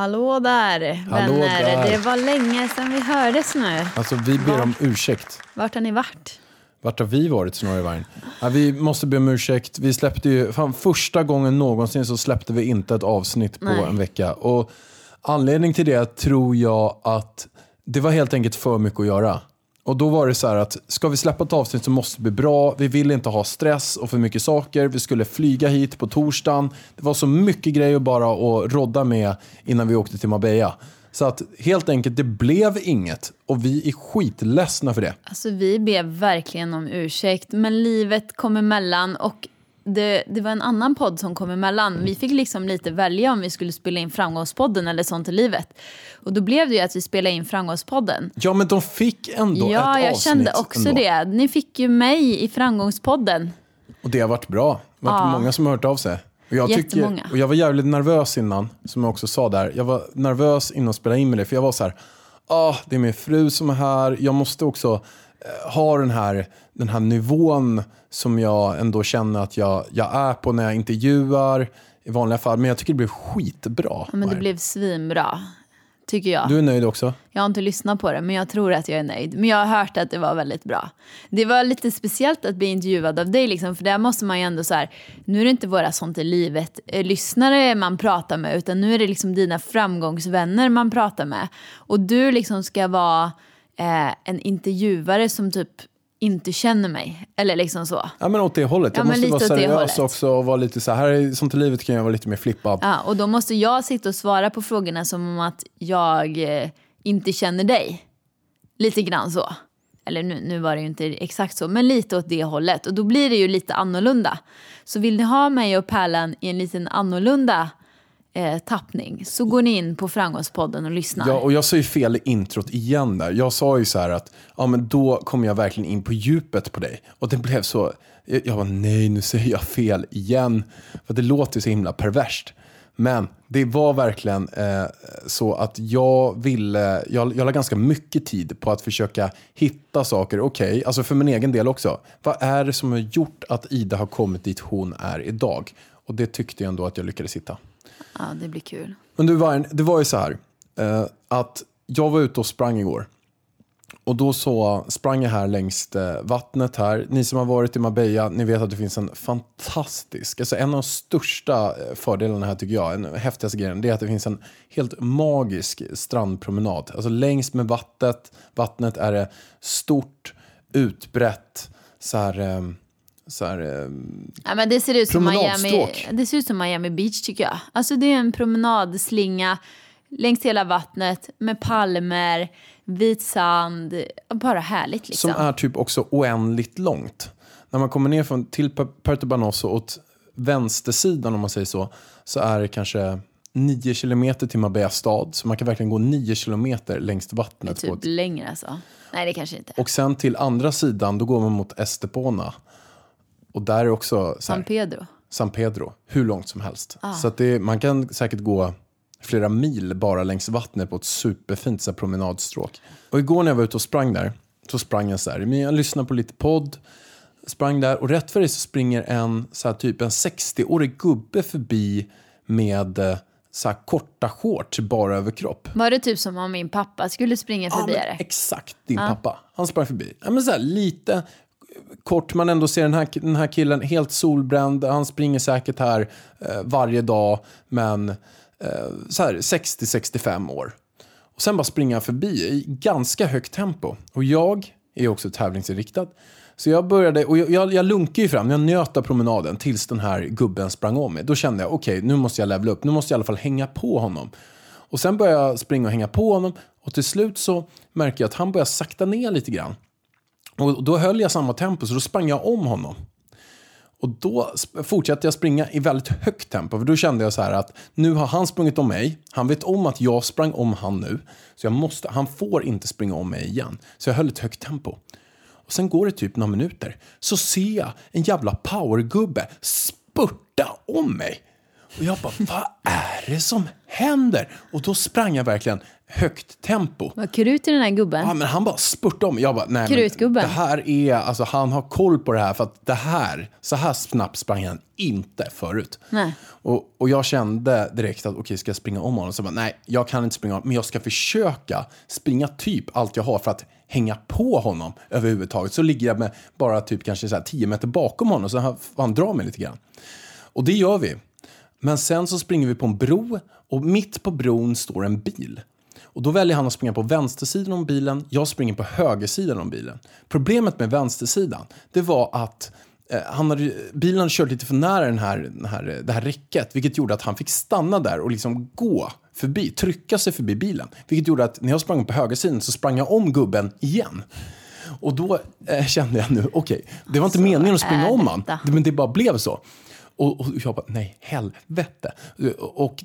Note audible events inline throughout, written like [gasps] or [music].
Hallå där, Hallå vänner. där. Det var länge sedan vi hördes nu. Alltså vi ber om ursäkt. Vart har ni varit? Vart har vi varit Snorrevargen? Ja, vi måste be om ursäkt. Vi släppte ju, fan, första gången någonsin så släppte vi inte ett avsnitt på Nej. en vecka. Och anledning till det tror jag att det var helt enkelt för mycket att göra. Och då var det så här att ska vi släppa ett avsnitt så måste det bli bra. Vi vill inte ha stress och för mycket saker. Vi skulle flyga hit på torsdagen. Det var så mycket grejer bara att rodda med innan vi åkte till Marbella. Så att helt enkelt, det blev inget. Och vi är skitledsna för det. Alltså vi ber verkligen om ursäkt, men livet kom emellan och det, det var en annan podd som kom emellan. Vi fick liksom lite välja om vi skulle spela in Framgångspodden eller Sånt i livet. Och då blev det ju att vi spelade in Framgångspodden. Ja, men de fick ändå ja, ett jag avsnitt kände också ändå. det. Ni fick ju mig i Framgångspodden. Och det har varit bra. Det har varit Ja. många som har hört av sig. Och jag, tycker, och jag var jävligt nervös innan, som jag också sa där. Jag var nervös innan att spela in med det, för jag var så här, ah, det är min fru som är här. Jag måste också eh, ha den här, den här nivån som jag ändå känner att jag, jag är på när jag intervjuar i vanliga fall. Men jag tycker det blev skitbra. Ja, men det blev svinbra, tycker jag. Du är nöjd också? Jag har inte lyssnat på det, men jag tror att jag är nöjd. Men jag har hört att det var väldigt bra. Det var lite speciellt att bli intervjuad av dig, liksom, för där måste man ju ändå så här, nu är det inte våra Sånt i livet-lyssnare man pratar med, utan nu är det liksom dina framgångsvänner man pratar med. Och du liksom ska vara eh, en intervjuare som typ inte känner mig, eller liksom så. Ja, men åt det hållet. Ja, Jag måste vara seriös också och vara lite så här, sånt i livet kan jag vara lite mer flippad. Ja, och då måste jag sitta och svara på frågorna som om att jag eh, inte känner dig. Lite grann så. Eller nu, nu var det ju inte exakt så, men lite åt det hållet. Och då blir det ju lite annorlunda. Så vill ni ha mig och Pärlan i en liten annorlunda eh, tappning så går ni in på Framgångspodden och lyssnar. Ja, och jag sa ju fel i introt igen där. Jag sa ju så här att ja, men då kommer jag verkligen in på djupet på dig. Och det blev så, jag, jag var nej nu säger jag fel igen. För det låter ju så himla perverst. Men det var verkligen eh, så att jag ville, jag, jag la ganska mycket tid på att försöka hitta saker. Okej, alltså för min egen del också. Vad är det som har gjort att Ida har kommit dit hon är idag? Och det tyckte jag ändå att jag lyckades hitta. Ja, det blir kul. Men du Vargen, det var ju så här eh, att jag var ute och sprang igår. Och då så sprang jag här längs eh, vattnet här. Ni som har varit i Marbella, ni vet att det finns en fantastisk, alltså en av de största eh, fördelarna här tycker jag, en häftigaste grejen, det är att det finns en helt magisk strandpromenad. Alltså längs med vattnet, vattnet är det stort, utbrett, så här, eh, så här eh, Ja, men det ser ut som Miami, det ser ut som Miami Beach tycker jag. Alltså det är en promenadslinga längs hela vattnet med palmer, vit sand. Bara härligt liksom. Som är typ också oändligt långt. När man kommer ner från, till Puerto Banoso åt vänstersidan om man säger så, så är det kanske 9 kilometer till Marbella stad. Så man kan verkligen gå 9 kilometer längs vattnet. Typ ett, längre alltså. Nej det kanske inte. och sen till andra sidan, då går man mot Estepona. Och där är också så här, San Pedro. San Pedro, hur långt som helst. Ah. Så det, man kan säkert gå flera mil bara längs vattnet på ett superfint så här, promenadstråk. Och igår när jag var ute och sprang där, så sprang jag så här, men jag lyssnade på lite podd, sprang där och rätt för det så springer en så här, typ en 60-årig gubbe förbi med eh, så här, korta shorts bara över kropp. Var det typ som om min pappa skulle springa förbi Ja, men exakt din pappa. Han sprang förbi. Ja, men så här, lite kort, man ändå ser den här, den här killen helt solbränd. Han springer säkert här eh, varje dag, men eh, så här 60-65 år. Och sen bara springer han förbi i ganska högt tempo. Och jag är också tävlingsinriktad. Så jag började, och jag, jag, jag lunkade ju fram, jag njöt av promenaden tills den här gubben sprang om mig. Då kände jag, okej, nu måste jag levla upp, nu måste jag i alla fall hänga på honom. Och sen började jag springa och hänga på honom och till slut så märker jag att han börjar sakta ner lite grann. Och då höll jag samma tempo så då sprang jag om honom. Och då fortsatte jag springa i väldigt högt tempo. För då kände jag så här att nu har han sprungit om mig. Han vet om att jag sprang om han nu. Så jag måste, han får inte springa om mig igen. Så jag höll ett högt tempo. Och sen går det typ några minuter. Så ser jag en jävla powergubbe spurta om mig. Och jag bara, vad är det som händer? Och då sprang jag verkligen högt tempo. Vad krut i den här gubben. Ja, men han bara spurtade om. Jag bara, nej, Krutgubben. det här är, alltså han har koll på det här för att det här, så här snabbt sprang han inte förut. Nej. Och, och jag kände direkt att okej, ska jag springa om honom? Så jag bara, nej, jag kan inte springa om, men jag ska försöka springa typ allt jag har för att hänga på honom överhuvudtaget. Så ligger jag med bara typ kanske så här 10 meter bakom honom så han, han drar mig lite grann. Och det gör vi. Men sen så springer vi på en bro och mitt på bron står en bil. Och då väljer han att springa på vänstersidan om bilen, jag springer på högersidan om bilen. Problemet med vänstersidan, det var att eh, han hade, bilen hade kört lite för nära den här, den här, det här räcket, vilket gjorde att han fick stanna där och liksom gå förbi, trycka sig förbi bilen. Vilket gjorde att när jag sprang på högersidan så sprang jag om gubben igen. Och då eh, kände jag nu, okej, det var inte meningen att springa om han, men det bara blev så. Och, och jag bara, nej, helvete. Och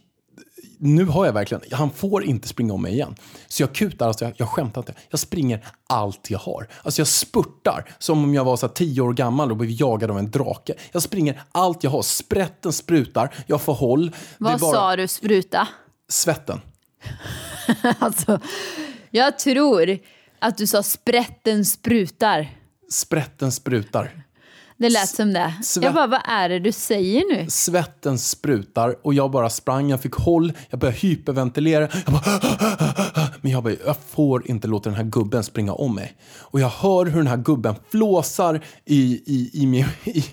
nu har jag verkligen, han får inte springa om mig igen. Så jag kutar, alltså jag, jag skämtar inte. Jag springer allt jag har. Alltså jag spurtar som om jag var så tio år gammal och blev jagad av en drake. Jag springer allt jag har. Sprätten sprutar, jag får håll. Vad bara sa du, spruta? Svetten. [laughs] Alltså, jag tror att du sa sprätten sprutar. Sprätten sprutar. Det lät som det. svett- Jag bara, vad är det du säger nu? Svetten sprutar och jag bara sprang, jag fick håll, jag började hyperventilera. Jag bara, [gasps] men jag bara, jag får inte låta den här gubben springa om mig. Och jag hör hur den här gubben flåsar i, i, i min, [laughs] i,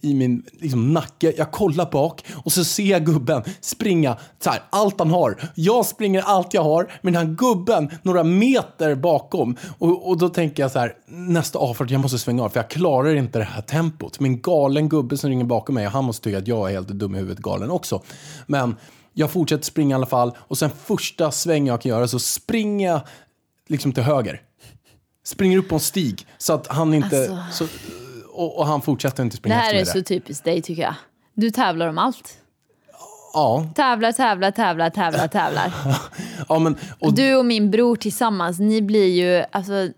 i min liksom, nacke. Jag kollar bak och så ser jag gubben springa så här, allt han har. Jag springer allt jag har, men den här gubben några meter bakom. Och, och då tänker jag så här, nästa avfart, jag måste svänga av för jag klarar inte det här tempot. Min galen gubbe som ringer bakom mig, och han måste tycka att jag är helt dum i huvudet galen också. Men jag fortsätter springa i alla fall och sen första sväng jag kan göra så springer jag liksom till höger. Springer upp på en stig så att han inte... Så, och, och han fortsätter inte Det springa här efter är så typiskt dig tycker jag. Du tävlar om allt. Ja, Tävlar, tävlar, tävlar, tävlar, [laughs] tävlar. ja men... Och, Du och min bror tillsammans, ni blir ju, alltså,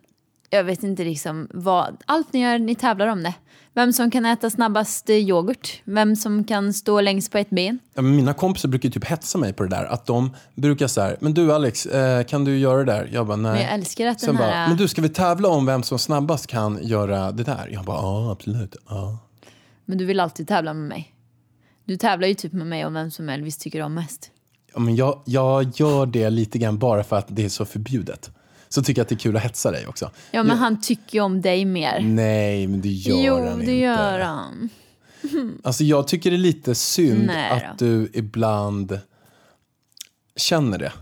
jag vet inte liksom vad, allt ni gör, ni tävlar om det. Vem som kan äta snabbast yoghurt, vem som kan stå längst på ett ben. Ja, mina kompisar brukar typ hetsa mig på det där. Att de brukar så här, men du Alex, eh, kan du göra det där? Jag bara, nej. Men jag älskar att Sen den bara, här... men du ska vi tävla om vem som snabbast kan göra det där? Jag bara, ja absolut. Ja. Men du vill alltid tävla med mig. Du tävlar ju typ med mig om vem som Elvis tycker om mest. Ja, men jag, jag gör det lite grann bara för att det är så förbjudet. Så tycker jag att det är kul att hetsa dig också. Ja men han tycker ju om dig mer. Nej, men det gör jo, han det inte. gör han. [laughs] Alltså jag tycker det är lite synd Nej att du ibland känner det.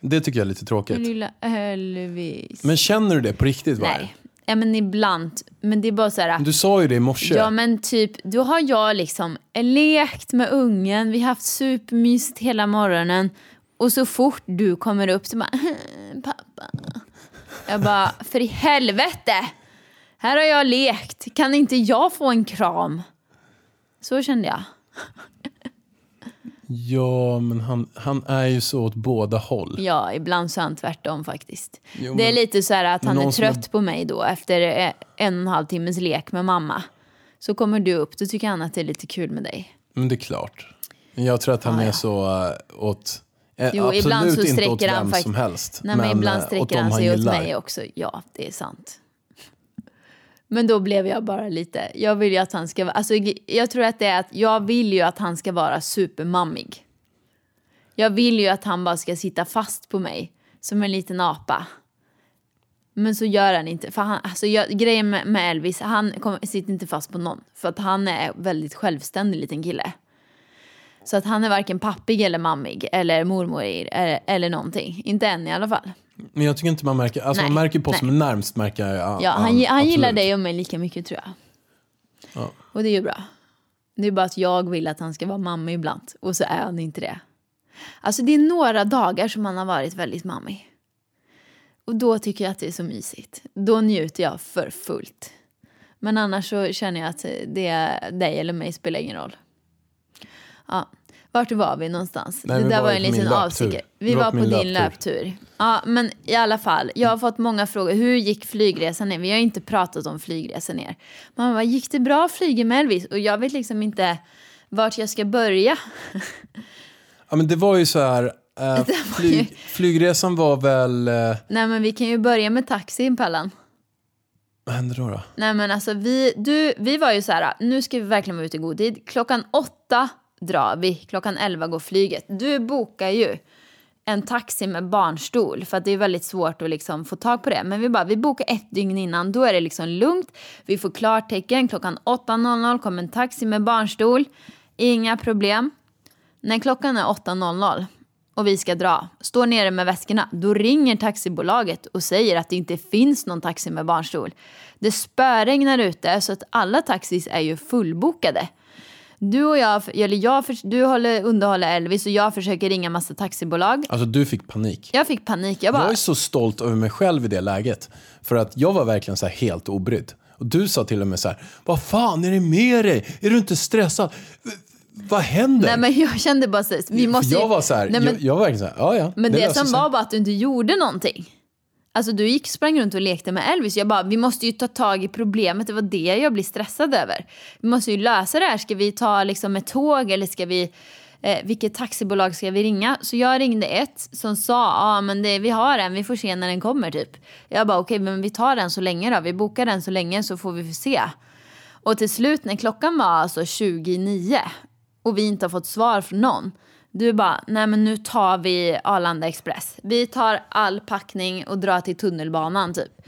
Det tycker jag är lite tråkigt. Lilla Elvis. Men känner du det på riktigt? Nej. Ja men ibland. Men det är bara så här. Du sa ju det i morse. Ja men typ, då har jag liksom lekt med ungen, vi har haft supermysigt hela morgonen och så fort du kommer upp så bara [laughs] pappa. Jag bara, för i helvete! Här har jag lekt, kan inte jag få en kram? Så kände jag. Ja, men han, han är ju så åt båda håll. Ja, ibland så är han tvärtom faktiskt. Jo, det är lite så här att han är som är- trött på mig då efter eh, en och en halv timmes lek med mamma. Så kommer du upp, då tycker han att det är lite kul med dig. Men det är klart. Jag tror att han Ja, är ja. så uh, åt... eh, Jo, absolut ibland så inte åt sträcker han fakt- som helst. Nej, men, ibland eh, åt sträcker han sig åt gillar. mig också. Ja, det är sant. Men då blev jag bara lite, jag vill ju att han ska vara, alltså jag tror att det är att jag vill ju att han ska vara supermammig. Jag vill ju att han bara ska sitta fast på mig som en liten apa. Men så gör han inte. För han, alltså jag, grejen med, med Elvis, han kommer, sitter inte fast på någon. För att han är väldigt självständig liten kille. Så att han är varken pappig eller mammig eller mormorig eller, eller någonting. Inte än i alla fall. Men jag tycker inte man märker, alltså Nej, man märker på som är närmst märker jag. Ja, han, han gillar absolut. dig och mig lika mycket tror jag. Och det är ju bra. Det är bara att jag vill att han ska vara mamma ibland. Och så är han inte det. Alltså det är några dagar som han har varit väldigt mammig. Och då tycker jag att det är så mysigt. Då njuter jag för fullt. Men annars så känner jag att det dig eller mig spelar ingen roll. Ja. Vart var vi någonstans? Nej, det där var en liten avstickare. Vi var på din löptur. löptur. Ja, men i alla fall. Jag har fått många frågor. Hur gick flygresan ner? Vi har inte pratat om flygresan ner. Man bara, gick det bra att flyga med Elvis? Och jag vet liksom inte vart jag ska börja. [laughs] Ja men det var ju så här, [laughs] eh, var ju- flyg, flygresan var väl, eh, Nej men vi kan ju börja med taxin Pallan. vad hände då? då? Nej men alltså vi, du, vi var ju så här, nu ska vi verkligen vara ute i god tid. Klockan åtta drar vi, klockan elva går flyget. Du bokar ju en taxi med barnstol för att det är väldigt svårt att liksom få tag på det. Men vi bara, vi bokar ett dygn innan, då är det liksom lugnt. Vi får klartecken, klockan 8.00 kommer en taxi med barnstol. Inga problem. När klockan är 8.00 och vi ska dra, står nere med väskorna, då ringer taxibolaget och säger att det inte finns någon taxi med barnstol. Det spöregnar ute så att alla taxis är ju fullbokade. Du och jag, eller jag, du håller, underhåller Elvis och jag försöker ringa massa taxibolag. Alltså du fick panik. Jag fick panik. Jag Jag bara, är så stolt över mig själv i det läget. För att jag var verkligen så här helt obrydd. Och du sa till och med så här, vad fan är det med dig? Är du inte stressad? Vad händer? nej men jag kände bara så, vi För måste jag var så här, nej, men, jag, jag var verkligen så här, ja ja. Men det, löser som var bara att du inte gjorde någonting. Alltså du gick, sprang runt och lekte med Elvis. Jag bara, vi måste ju ta tag i problemet. Det var det jag blev stressad över. Vi måste ju lösa det här. Ska vi ta liksom ett tåg eller ska vi... Eh, vilket taxibolag ska vi ringa? Så jag ringde ett som sa, ja ah, men det, vi har en, vi får se när den kommer typ. Jag bara, okej men vi tar den så länge då. Vi bokar den så länge så får vi se. Och till slut när klockan var alltså 29 och vi inte har fått svar från någon. Du bara, nej men nu tar vi Arlanda Express. Vi tar all packning och drar till tunnelbanan typ.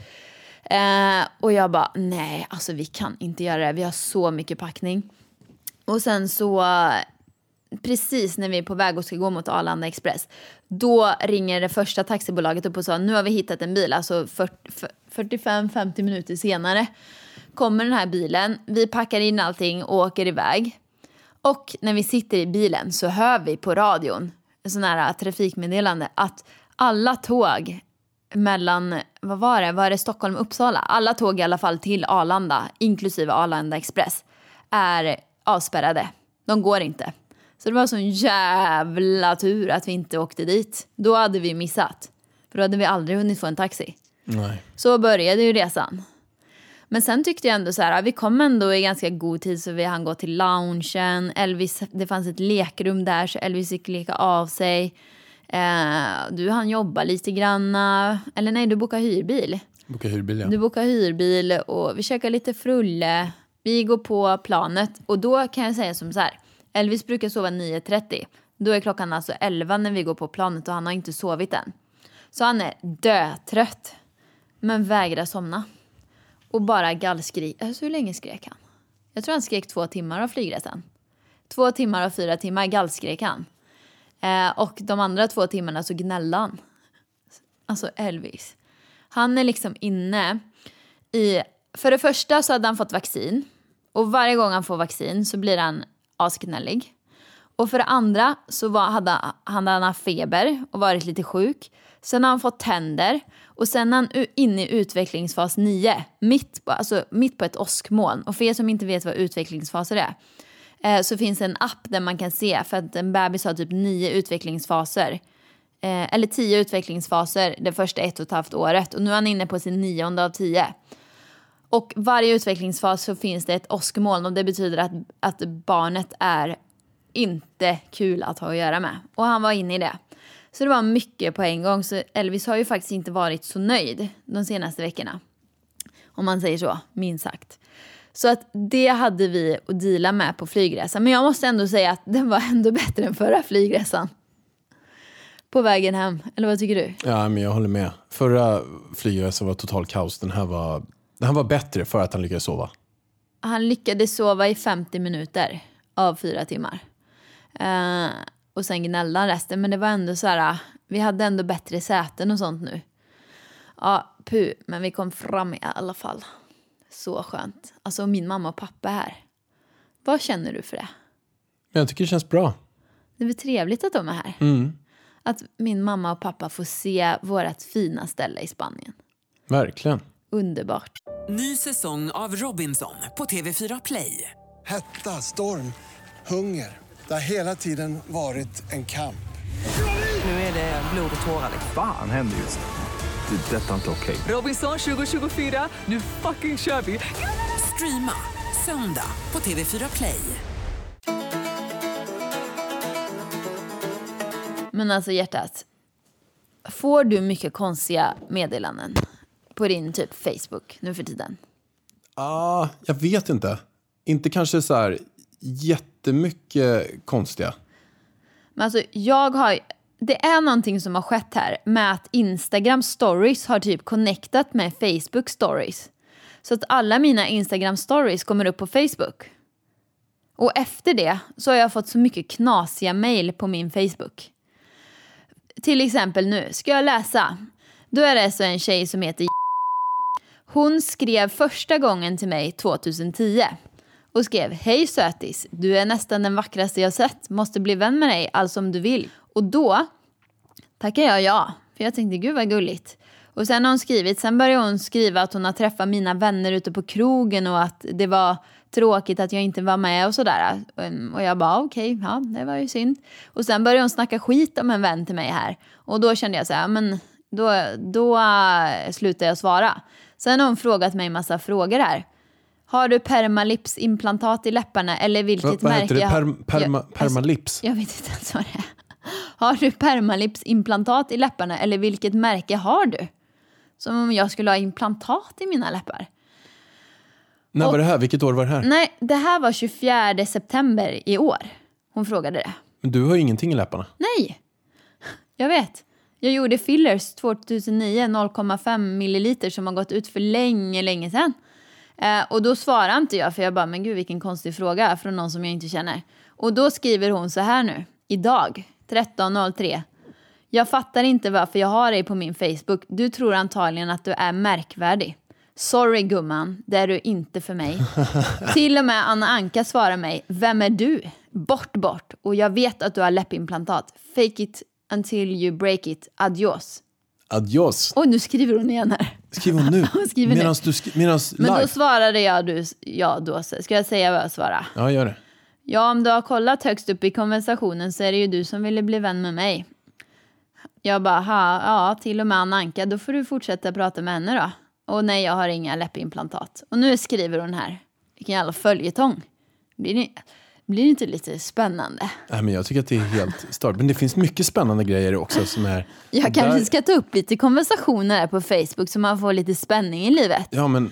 Eh, och jag bara, nej alltså vi kan inte göra det. Vi har så mycket packning. Och sen så, precis när vi är på väg och ska gå mot Arlanda Express, då ringer det första taxibolaget upp och sa, nu har vi hittat en bil, alltså 45-50 minuter senare kommer den här bilen, vi packar in allting och åker iväg. Och när vi sitter i bilen så hör vi på radion, en sån här trafikmeddelande, att alla tåg mellan, vad var det, var det Stockholm och Uppsala? Alla tåg i alla fall till Arlanda, inklusive Arlanda Express, är avspärrade. De går inte. Så det var sån jävla tur att vi inte åkte dit. Då hade vi missat. För då hade vi aldrig hunnit få en taxi. Nej. Så började ju resan. Men sen tyckte jag ändå så här, vi kom ändå i ganska god tid så vi hann gå till loungen. Elvis, det fanns ett lekrum där så Elvis fick leka av sig. Eh, du hann jobba lite granna. Eller nej, du bokade hyrbil. Boka hyrbil ja. Du bokar hyrbil och vi käkar lite frulle. Vi går på planet och då kan jag säga som så här. Elvis brukar sova 9.30. Då är klockan alltså 11 när vi går på planet och han har inte sovit än. Så han är dötrött. Men vägrar somna. Och bara gallskrik. Alltså hur länge skrek han? Jag tror han skrek två timmar av flygresan. Två timmar och fyra timmar gallskrek han. Eh, och de andra två timmarna så gnällde han. Alltså Elvis. Han är liksom inne i... För det första så hade han fått vaccin. Och varje gång han får vaccin så blir han asgnällig. Och för det andra så var, hade, hade han haft feber och varit lite sjuk. Sen har han fått tänder. Och sen är han inne i utvecklingsfas 9. Mitt på, alltså mitt på ett åskmoln. Och för er som inte vet vad utvecklingsfaser är. Eh, så finns det en app där man kan se. För att en bebis har typ nio utvecklingsfaser. Eh, eller tio utvecklingsfaser det första ett och ett halvt året. Och nu är han inne på sin nionde av tio. Och varje utvecklingsfas så finns det ett åskmoln och det betyder att, att barnet är inte kul att ha att göra med. Och han var inne i det. Så det var mycket på en gång. Så Elvis har ju faktiskt inte varit så nöjd de senaste veckorna. Om man säger så, minst sagt. Så att det hade vi att deala med på flygresan. Men jag måste ändå säga att [laughs] den var ändå bättre än förra flygresan. På vägen hem. Eller vad tycker du? Ja, men jag håller med. Förra flygresan var total kaos. Den här var, den här var bättre för att han lyckades sova. Han lyckades sova i 50 minuter av fyra timmar. Eh, och sen gnällde han resten. Men det var ändå så här, vi hade ändå bättre säten och sånt nu. Ja, pu, men vi kom fram i alla fall. Så skönt. Alltså min mamma och pappa är här. Vad känner du för det? Jag tycker det känns bra. Det är väl trevligt att de är här? Att min mamma och pappa får se vårt fina ställe i Spanien. Verkligen. Underbart. Ny säsong av Robinson på TV4 Play. Hetta, storm, hunger. Det har hela tiden varit en kamp. Nu är det blod och tårar. Fan händer just nu. Det. är Detta är inte okej. Robinson 2024, nu fucking kör vi! Streama söndag på TV4 Play. Men alltså hjärtat. Får du mycket konstiga meddelanden på din typ Facebook nu för tiden? Ah, jag vet inte. Inte kanske så här jättemycket konstiga. Men alltså jag har... Det är någonting som har skett här med att Instagram stories har typ connectat med Facebook stories. Så att alla mina Instagram stories kommer upp på Facebook. Och efter det så har jag fått så mycket knasiga mejl på min Facebook. Till exempel nu, ska jag läsa? Då är det så en tjej som heter Hon skrev första gången till mig 2010 och skrev Hej sötis, du är nästan den vackraste jag sett, måste bli vän med dig, alltså om du vill. Och då tackar jag ja, för jag tänkte gud vad gulligt. Och sen har hon skrivit, sen började hon skriva att hon har träffat mina vänner ute på krogen och att det var tråkigt att jag inte var med och sådär. Ehm, och jag bara okej, ja det var ju synd. Och sen började hon snacka skit om en vän till mig här. Och då kände jag så här, men då, då eh, slutade jag svara. Sen har hon frågat mig massa frågor här. Har du permalipsimplantat i läpparna eller vilket Vad, vad märke? heter det? Per, perma, Jag- permalips? jag vet inte ens vad det är. Har du permalipsimplantat i läpparna eller vilket märke har du? Som om jag skulle ha implantat i mina läppar. När var det här? Vilket år var det här? Nej, det här var 24 september i år. Hon frågade det. Men du har ju ingenting i läpparna. Nej, jag vet. Jag gjorde fillers 2009, 0,5 milliliter som har gått ut för länge, länge sedan. Eh, och då svarar inte jag för jag bara, men gud vilken konstig fråga från någon som jag inte känner. Och då skriver hon så här nu, idag, 13.03. Jag fattar inte varför jag har dig på min Facebook. Du tror antagligen att du är märkvärdig. Sorry gumman, det är du inte för mig. [laughs] Till och med Anna Anka svarar mig, vem är du? Bort, bort. Och jag vet att du har läppimplantat. Fake it until you break it. Adios. Adios. Oj, nu skriver hon igen här. Skriv hon nu. [laughs] Hon skriver nu. Medans du skri- medans Men live. då svarade jag du, ja då. Ska jag säga vad jag svarade? Ja, gör det. Ja, om du har kollat högst upp i konversationen så är det ju du som ville bli vän med mig. Jag bara, ha, ja, till och med Anna Anka, då får du fortsätta prata med henne då. Och nej, jag har inga läppimplantat. Och nu skriver hon här. Vilken jävla följetong. Blir det, blir det inte lite spännande? Nej, men jag tycker att det är helt [laughs] stört. Men det finns mycket spännande grejer också som är... Jag Där- kanske ska ta upp lite konversationer här på Facebook så man får lite spänning i livet. Ja, men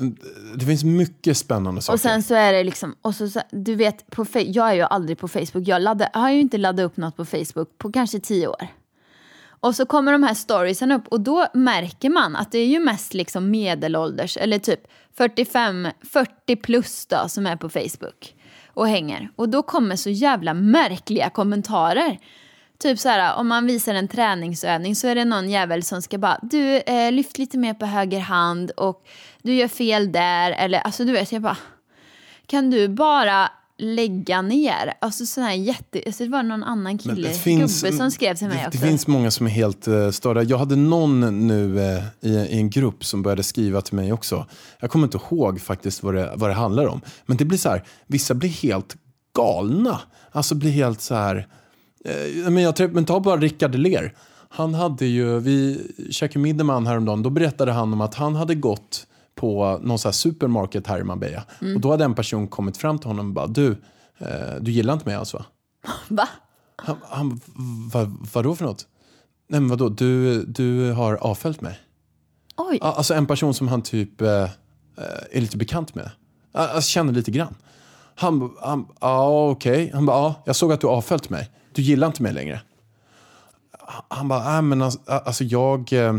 mm, det finns mycket spännande saker. Och sen så är det liksom, och så, du vet, på, jag är ju aldrig på Facebook. Jag, laddar, jag har ju inte laddat upp något på Facebook på kanske tio år. Och så kommer de här storiesen upp och då märker man att det är ju mest liksom medelålders eller typ 45, 40 plus då som är på Facebook och hänger. Och då kommer så jävla märkliga kommentarer. Typ så här, om man visar en träningsövning så är det någon jävel som ska bara, du eh, lyft lite mer på höger hand och du gör fel där. Eller alltså du vet, jag bara, kan du bara lägga ner? Alltså sån här jätte, alltså det var någon annan kille, finns- gubbe som skrev till mig det, också. Det finns många som är helt uh, störda. Jag hade någon nu eh, i, i en grupp som började skriva till mig också. Jag kommer inte ihåg faktiskt vad det, vad det handlar om. Men det blir så här, vissa blir helt galna. Alltså blir helt så här... Eh, men, jag, men ta bara Rickard Ler. Han hade ju, vi käkade middag med han häromdagen. Då berättade han om att han hade gått på någon så här supermarket här i Marbella. Mm. Och då hade en person kommit fram till honom och bara, du, eh, du gillar inte mig alltså va? [laughs] Va? Han, han, vad, vadå för något? Nej men vadå, du, du har avföljt mig? Oj, Alltså en person som han typ eh, eh, är lite bekant med. Alltså känner lite grann. Han, ja okej. Han bara, ja, jag såg att du avföljt mig. Du gillar inte mig längre. Han bara, nej men alltså, alltså jag, eh,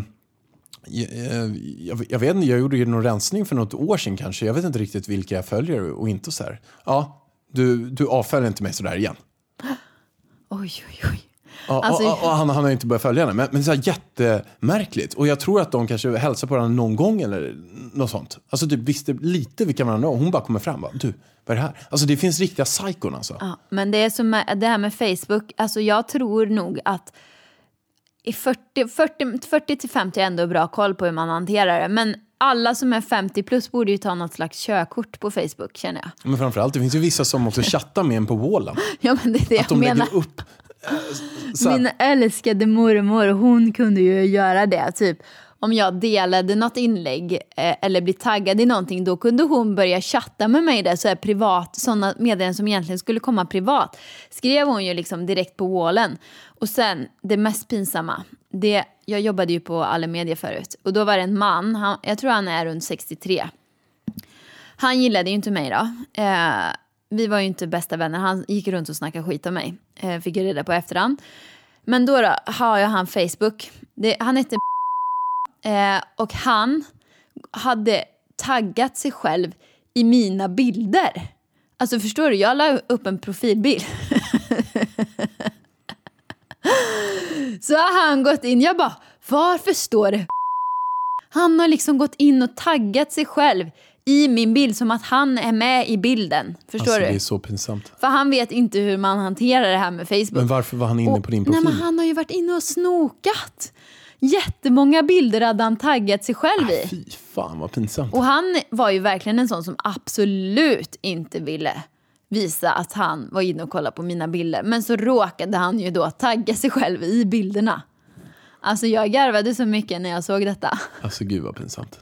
jag, jag, jag vet inte, jag gjorde ju någon rensning för något år sedan kanske. Jag vet inte riktigt vilka jag följer och inte så här. Ja, du, du avföljer inte mig sådär igen. [gasps] Oj, oj, oj. Ja, Alltså- och, och, och han, han har inte börjat följa henne. Men, men så här jättemärkligt. Och jag tror att de kanske hälsar på varandra någon gång eller något sånt. Alltså typ visste lite vilka varandra var. Hon bara kommer fram och bara, du, vad är det här? Alltså det finns riktiga psykon alltså. Ja, men det är som det här med Facebook, alltså jag tror nog att i 40, 40, 40 till 50 är ändå bra koll på hur man hanterar det. Men alla som är 50 plus borde ju ta något slags körkort på Facebook känner jag. Men framförallt, det finns ju vissa som också chattar med en på wallen. [laughs] Ja men det är det Att jag de menar. lägger upp här, Min älskade mormor, hon kunde ju göra det. Typ om jag delade något inlägg eh, eller blev taggad i någonting, då kunde hon börja chatta med mig där, så här privat, sådana meddelanden som egentligen skulle komma privat. Skrev hon ju liksom direkt på wallen. Och sen, det mest pinsamma, det, jag jobbade ju på alla medier förut, och då var det en man, han, jag tror han är runt 63. Han gillade ju inte mig då. Eh, vi var ju inte bästa vänner. Han gick runt och snackade skit om mig. Eh, fick jag reda på efterhand. Men då, då har jag han Facebook. Det, han hette eh, och han hade taggat sig själv i mina bilder. Alltså förstår du, jag la upp en profilbild. [laughs] Så har han gått in, jag bara, varför står det Han har liksom gått in och taggat sig själv i min bild som att han är med i bilden. Förstår alltså, du? det är så pinsamt. För han vet inte hur man hanterar det här med Facebook. Men varför var han inne Och- på din Nej, profil? men han har ju varit inne och snokat. Jättemånga bilder hade han taggat sig själv i. Fy fan vad pinsamt. Och han var ju verkligen en sån som absolut inte ville visa att han var inne och kollade på mina bilder. Men så råkade han ju då tagga sig själv i bilderna. Alltså jag garvade så mycket när jag såg detta. Alltså gud vad pinsamt.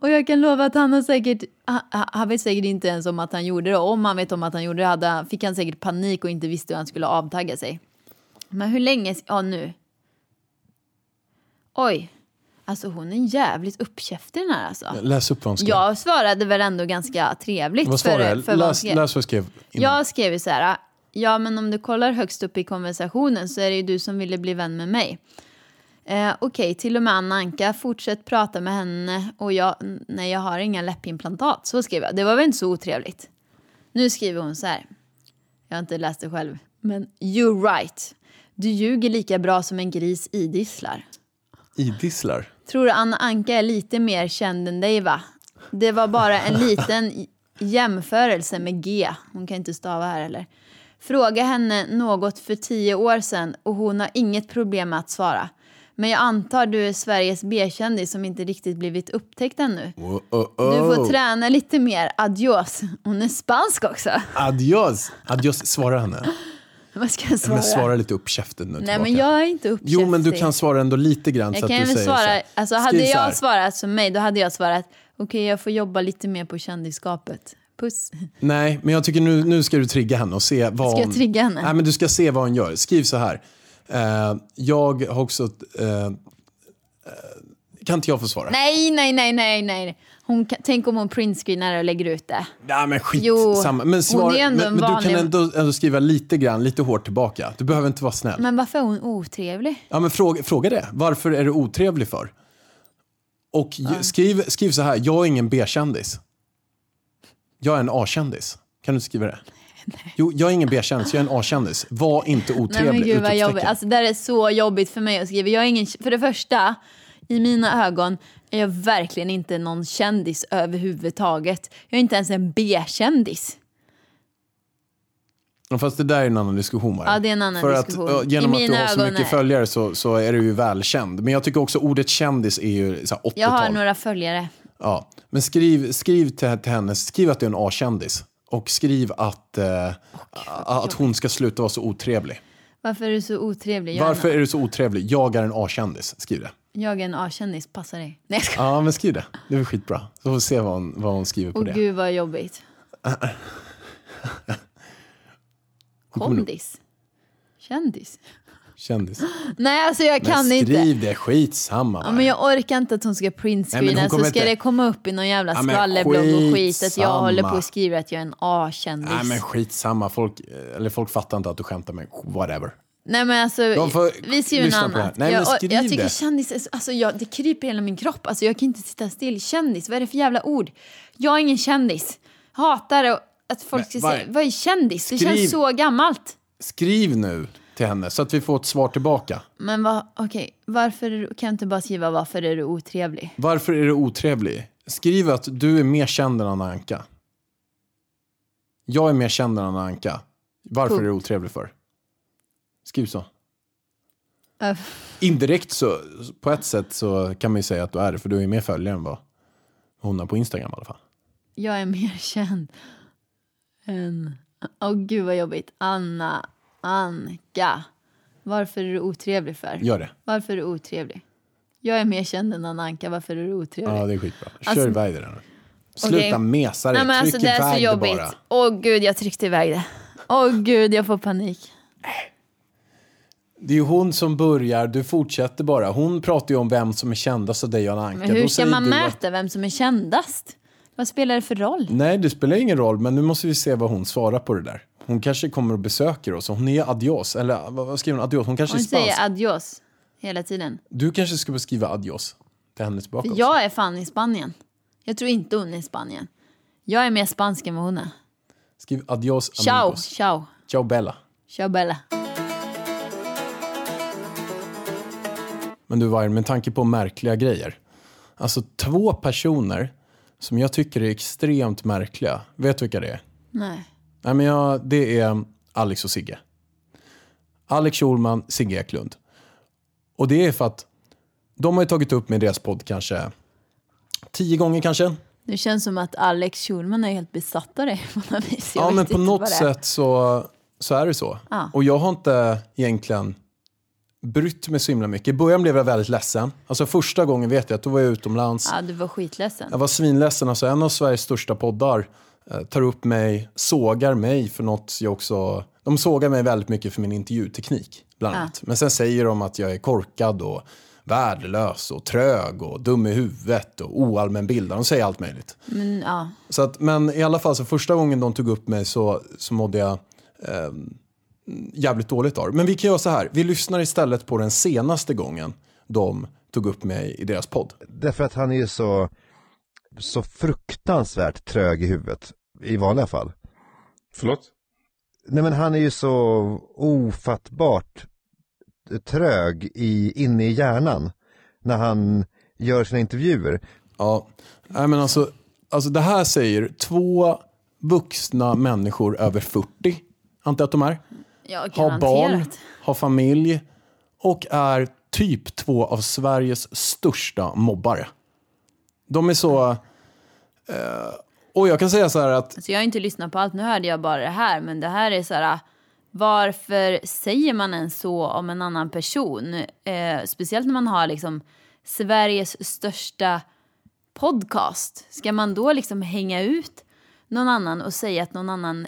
Och jag kan lova att han har säkert, han, vet säkert inte ens om att han gjorde det. Om han vet om att han gjorde det hade, fick han säkert panik och inte visste hur han skulle avtagga sig. Men hur länge, ja nu. Oj, alltså hon är jävligt uppkäftig den här alltså. Läs upp vad hon skrev. Jag svarade väl ändå ganska trevligt. vad svarade för, för vad Läs, skrev. läs vad jag skrev innan. Jag skrev ju så här, ja men om du kollar högst upp i konversationen så är det ju du som ville bli vän med mig. Eh, Okej, till och med Anna Anka, fortsätt prata med henne och jag, nej jag har inga läppimplantat. Så skrev jag, det var väl inte så otrevligt. Nu skriver hon så här, jag har inte läst det själv, men you're right. Du ljuger lika bra som en gris idisslar. Idisslar. Tror du Anna Anka är lite mer känd än dig va? Det var bara en [laughs] liten jämförelse med G. Hon kan inte stava här heller. Fråga henne något för tio år sedan och hon har inget problem med att svara. Men jag antar du är Sveriges B-kändis som inte riktigt blivit upptäckt ännu. Oh, oh, oh. Du får träna lite mer. Adios. Hon är spansk också. Adios. Adios. Svara henne. [laughs] [laughs] Vad ska jag Men svara? svara lite uppkäften nu Nej tillbaka. men jag är inte uppkäftig. Jo men du kan svara ändå lite grann så Jag att kan du väl säger så svara, här. alltså hade så jag svarat som mig då hade jag svarat okej jag får jobba lite mer på kändisskapet. Puss. Nej, men jag tycker nu, nu ska du trigga henne och se vad Ska jag hon... trigga henne? Nej, men du ska se vad hon gör. Skriv så här. Eh, jag har också... Eh, kan inte jag få svara? Nej, nej, nej, nej, nej. Hon tänk om hon printscreenar och lägger ut det. Nej, men skit Jo, samma. Men, svar, men, en men du kan ändå, ändå skriva lite grann, lite hårt tillbaka. Du behöver inte vara snäll. Men varför är hon otrevlig? Ja, men fråga, fråga det. Varför är du otrevlig för? Och ju- skriv, skriv så här. Jag är ingen B-kändis. Jag är en A-kändis. Kan du skriva det? [laughs] Jo, jag är ingen B-kändis, jag är en A-kändis. Var inte Nej otrevlig. men gud vad jobbigt. Alltså det här är så jobbigt för mig att skriva. Jag är ingen, för det första, i mina ögon är jag verkligen inte någon kändis överhuvudtaget. Jag är inte ens en B-kändis. Fast det där är en annan diskussion. Ja, det är en annan För diskussion. Att, genom I att du har så mycket är- följare så, så är du ju välkänd. Men jag tycker också ordet kändis är ju så här 80-tal. Jag har några följare. Ja. Men skriv, skriv till, till henne, skriv att du är en A-kändis. Och skriv att, eh, att hon ska sluta vara så otrevlig. Varför är du så otrevlig? Jag, Varför är, är du så otrevlig? Jag är en A-kändis. Skriv det. Jag är en A-kändis, passar dig. Nej jag skojar. Ja, men skriv det. Det är skitbra. Så får vi se vad hon, vad hon skriver på Åh det. gud vad jobbigt. [laughs] Kondis? Kändis? Kändis. [gasps] Nej alltså jag kan men inte. skriv det, skitsamma. Ja, men jag orkar inte att hon ska Nej, men printscreena hon så ska inte- det komma upp i någon jävla Ja, men skvallerblogg och skit att jag håller på och skriver att jag är en A-kändis. Nej men skitsamma, folk, eller folk fattar inte att du skämtar med whatever. Nej men alltså, De får vi lyssna på det här. annat. Nej, men jag, skriv jag tycker det. kändis, är så- alltså jag, det kryper i hela min kropp. Alltså jag kan inte sitta still. Kändis, vad är det för jävla ord? Jag är ingen kändis. Hatar och- att folk Men ska vad- säga, vad är kändis? Det Skriv- känns så gammalt. Skriv nu till henne så att vi får ett svar tillbaka. Men vad, okej, varför är du, kan jag inte bara skriva varför är du otrevlig? Varför är du otrevlig? Skriv att du är mer känd än Anna Anka. Jag är mer känd än Anna Anka. Varför är du otrevlig för? Skriv så. Äh, Indirekt så, på ett sätt så kan man ju säga att du är det, för du är mer följare än vad hon har på Instagram i alla fall. jag är mer [laughs] känd än... Åh gud vad jobbigt. Anna Anka. Varför är du otrevlig för? Gör det. Varför är du otrevlig? Jag är mer känd än Anna Anka. Varför är du otrevlig? Ja, det är skitbra. Kör Alltså- iväg det där nu. Sluta Okej. mesa dig, Nej, men tryck alltså, det är så jobbigt. Åh gud, jag tryckte iväg det. Åh gud, jag får panik. Det är ju hon som börjar, du fortsätter bara. Hon pratar ju om vem som är kändast av dig och Anka. Men hur ska man mäta vem som är kändast? Vad spelar det för roll? Nej, det spelar ingen roll, men nu måste vi se vad hon svarar på det där. Hon kanske kommer och besöker oss. Hon är adios, eller vad skriver hon? Adios? Hon kanske Hon är spansk. säger adios hela tiden. Du kanske ska beskriva adios till henne tillbaka För jag är fan i Spanien. Jag tror inte hon är i Spanien. Jag är mer spansk än vad hon är. Skriv adios Ciao, amigos. ciao. Ciao bella. Ciao Bella. Men du Varg, med tanke på märkliga grejer. Alltså två personer som jag tycker är extremt märkliga. Vet du vilka det är? Nej. Nej, men jag, det är Alex och Sigge. Alex Schulman, Sigge Eklund. Och det är för att de har ju tagit upp med deras podd kanske tio gånger kanske. Det känns som att Alex Schulman är helt besatt av dig [laughs] på något vis. Jag ja, men på något sätt så, så är det så. Ja. Och jag har inte egentligen brytt mig så himla mycket. I början blev jag väldigt ledsen. Alltså första gången vet jag att då var jag utomlands. Ja, du var skitledsen. Jag var svinledsen. Alltså en av Sveriges största poddar eh, tar upp mig, sågar mig för något jag också... De sågar mig väldigt mycket för min intervjuteknik, bland Ja. annat. Men sen säger de att jag är korkad och värdelös och trög och dum i huvudet och oallmänbildad. De säger allt möjligt. Men, ja. Så att, men i alla fall, så första gången de tog upp mig så, så mådde jag eh, jävligt dåligt av. Men vi kan göra så här, vi lyssnar istället på den senaste gången de tog upp mig i deras podd. Därför att han är ju så, så fruktansvärt trög i huvudet i vanliga fall. Förlåt? Nej men han är ju så ofattbart trög i, inne i hjärnan när han gör sina intervjuer. Ja, nej men alltså, alltså det här säger två vuxna människor över 40, antar jag att de är, ja, har barn, har familj och är typ två av Sveriges största mobbare. De är så... Eh, och jag kan säga så här att Alltså jag har inte lyssnat på allt, nu hörde jag bara det här. Men det här är så här, varför säger man ens så om en annan person? Eh, speciellt när man har liksom Sveriges största podcast. Ska man då liksom hänga ut någon annan och säga att någon annan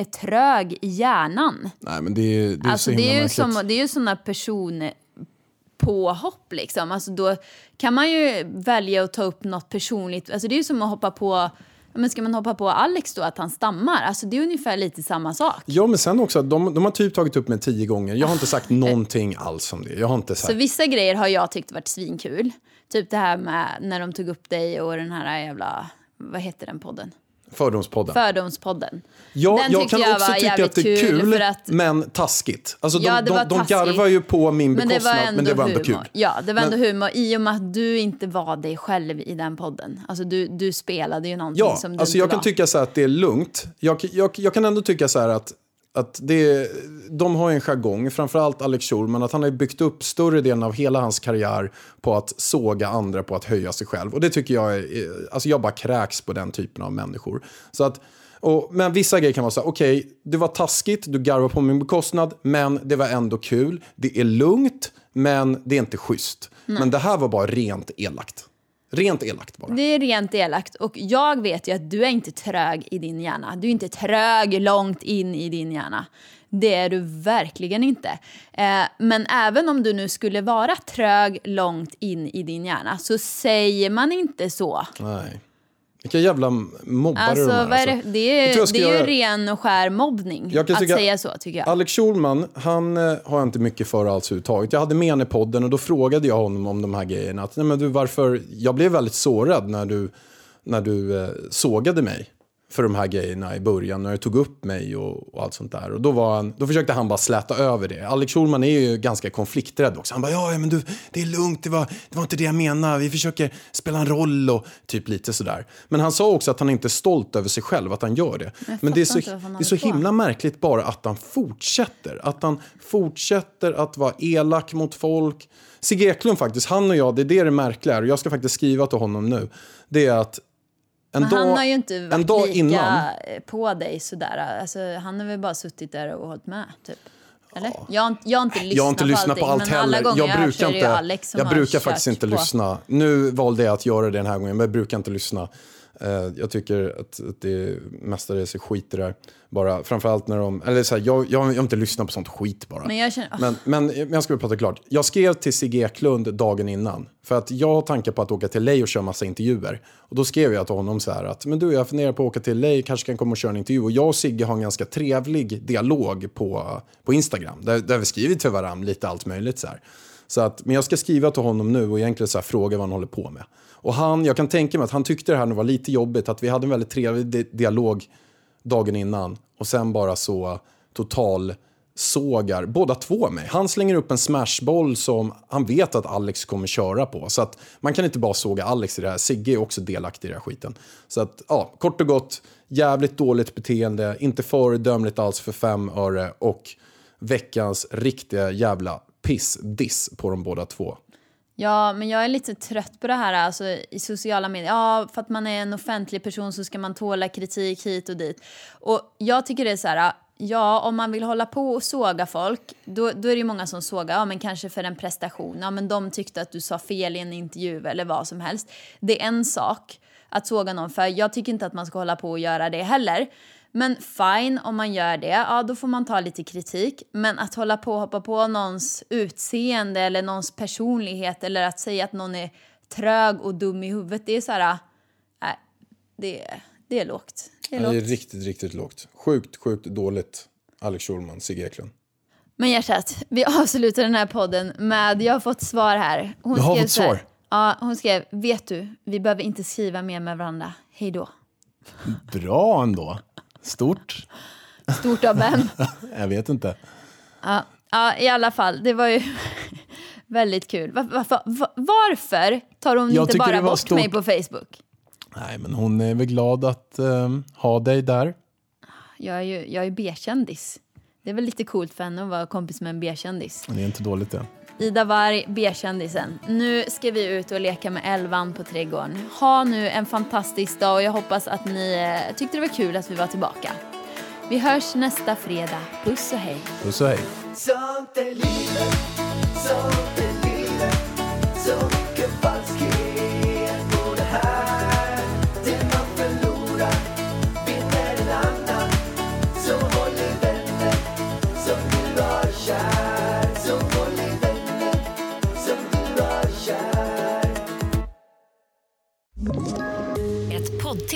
är trög i hjärnan? Nej, men det är, det är Alltså så himla det är ju som, det är ju sådana personpåhopp liksom. Alltså då kan man ju välja att ta upp något personligt. Alltså det är ju som att hoppa på, men ska man hoppa på Alex då att han stammar? Alltså det är ungefär lite samma sak. Ja, men sen också, de, de har typ tagit upp mig tio gånger. Jag har inte sagt någonting alls om det. Jag har inte Så sagt... vissa grejer har jag tyckt varit svinkul. Typ det här med när de tog upp dig och den här jävla, vad heter den podden? Fördomspodden. Fördomspodden. Ja, Den jag kan jag också tycka att det är kul kul, att- men taskigt. Alltså, de, Ja, de, de taskigt. garvar ju på min Men det bekostnad, var ändå men det var ändå kul. Ja, det var ändå Men- humor i och med att du inte var dig själv i den podden. Alltså du, du spelade ju någonting Ja, som du alltså inte jag kan tycka så här att det är lugnt. Jag, jag, jag kan ändå tycka så här att, att det, de har en jargong, framförallt Alex Schulman, att han har byggt upp större delen av hela hans karriär på att såga andra, på att höja sig själv. Och det tycker jag är, alltså jag bara kräks på den typen av människor. Så att, och, men vissa grejer kan vara så här, okej, det var taskigt, du garvar på min bekostnad, men det var ändå kul. Det är lugnt, men det är inte schysst. Men det här var bara rent elakt. Rent elakt bara. Det är rent elakt och jag vet ju att du är inte trög i din hjärna. Du är inte trög långt in i din hjärna. Det är du verkligen inte. Eh, men även om du nu skulle vara trög långt in i din hjärna så säger man inte så. Nej. Vilka jävla mobbare Alltså, de är. det? alltså. det tror är, det är ju ren och skär mobbning Jag kan att tycka- säga så tycker jag. Alex Schulman, han eh, har jag inte mycket för alls överhuvudtaget. Jag hade med honom i podden och då frågade jag honom om de här grejerna. Att, nej, men du, varför, jag blev väldigt sårad när du, när du eh, sågade mig. För de här grejerna i början när jag tog upp mig och, och allt sånt där. Och då, var han, då försökte han bara släta över det. Alex Schulman är ju ganska konflikträdd också. Han bara, ja, men du, det är lugnt, det var, det var inte det jag menade, vi försöker spela en roll och typ lite sådär. Men han sa också att han inte är stolt över sig själv, att han gör det. Men det är, så, det är så himla märkligt bara att han fortsätter. Att han fortsätter att vara elak mot folk. Sigge Eklund faktiskt, han och jag, det är det det märkliga är. Och jag ska faktiskt skriva till honom nu. Det är att en Men dag, han har ju inte en varit dag lika innan, på dig sådär. Alltså, han har väl bara suttit där och hållit med, typ. Eller? Jag, har inte- jag har inte lyssnat, jag har inte lyssnat på, allting, allt men alla heller. gånger Jag jag brukar, inte, jag brukar faktiskt inte på. lyssna. Nu valde jag att göra det den här gången, men jag brukar inte lyssna. Eh, jag tycker att, att det mestadels är skit det där. Bara, framförallt när de, eller så här, jag, jag, jag har inte lyssnat på sånt skit bara. Men jag känner, åh, Men, men, men jag ska prata klart. Jag skrev till Sigge Eklund dagen innan. För att jag har tankar på att åka till LA och köra massa intervjuer. Och då skrev jag till honom så här att, men du jag funderar på att åka till LA, kanske kan komma och köra en intervju. Och jag och Sigge har en ganska trevlig dialog på, på Instagram. Där, där vi skriver till varandra lite allt möjligt så här. Så att, men jag ska skriva till honom nu och egentligen så här fråga vad han håller på med. Och han, jag kan tänka mig att han tyckte det här nog var lite jobbigt. Att vi hade en väldigt trevlig di- dialog dagen innan. Och sen bara så total sågar båda två mig. Han slänger upp en smashboll som han vet att Alex kommer köra på. Så att man kan inte bara såga Alex i det här. Sigge är också delaktig i den här skiten. Så att, ja, kort och gott, jävligt dåligt beteende, inte föredömligt alls för fem öre och veckans riktiga jävla piss-diss på de båda två. Ja, men jag är lite trött på det här alltså, i sociala medier. Ja, för att man är en offentlig person så ska man tåla kritik hit och dit. Och jag tycker det är så här, ja, om man vill hålla på och såga folk, då, då är det ju många som sågar, ja men kanske för en prestation, ja men de tyckte att du sa fel i en intervju eller vad som helst. Det är en sak att såga någon för, jag tycker inte att man ska hålla på och göra det heller. Men fine om man gör det, ja då får man ta lite kritik. Men att hålla på och hoppa på någons utseende eller någons personlighet eller att säga att någon är trög och dum i huvudet, det är så här, nej, det, är- det är lågt. Det är Det är lågt. riktigt, riktigt lågt. Sjukt, sjukt dåligt. Alex Schulman, Sigge Eklund. Men hjärtat, vi avslutar den här podden med, jag har fått svar här. Hon Du har skrev fått svar? Ja, hon skrev, vet du, vi behöver inte skriva mer med varandra. Hej då. Bra ändå. Stort. Stort av vem? [laughs] Jag vet inte. Ja, ja, i alla fall, det var ju [laughs] väldigt kul. Var, varför, var, varför tar hon Jag inte bara bort stort. mig på Facebook? Nej, men hon är väl glad att ehm, ha dig där. Jag är ju jag är B-kändis. Det är väl lite coolt för henne att vara kompis med en B-kändis. Det är inte dåligt det. Ida Warg, B-kändisen. Nu ska vi ut och leka med elvan på trädgården. Ha nu en fantastisk dag och jag hoppas att ni eh, tyckte det var kul att vi var tillbaka. Vi hörs nästa fredag. Puss och hej. Puss och hej.